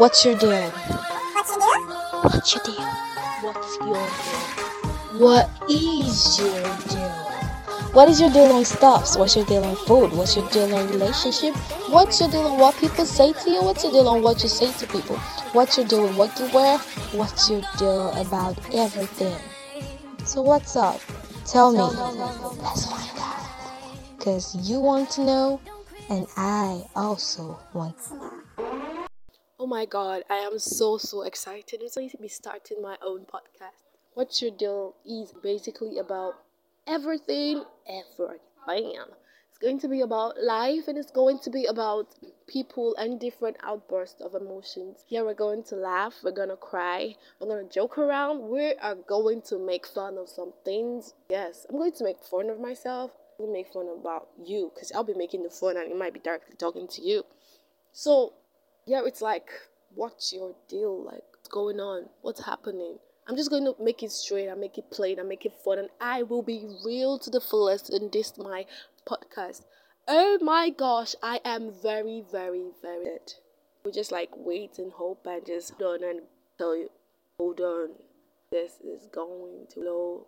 What's your deal? What's your deal? What's your deal? What's your deal? What is your deal? What is your deal on stuffs? What's your deal on food? What's your deal on relationship? What's your deal on what people say to you? What's your deal on what you say to people? What's your deal with what you wear? What's your deal about everything? So what's up? Tell me. Let's find out. Cause you want to know, and I also want to know. My god, I am so so excited. It's going to be starting my own podcast. What's your deal is basically about everything, ever. everything. It's going to be about life and it's going to be about people and different outbursts of emotions. Here we're going to laugh, we're gonna cry, we're gonna joke around, we are going to make fun of some things. Yes, I'm going to make fun of myself. I'm to make fun about you because I'll be making the fun and it might be directly talking to you. So yeah, it's like, what's your deal? Like, what's going on? What's happening? I'm just going to make it straight and make it plain and make it fun, and I will be real to the fullest in this my podcast. Oh my gosh, I am very, very, very good. We just like wait and hope and just hold on and tell you, hold on, this is going to blow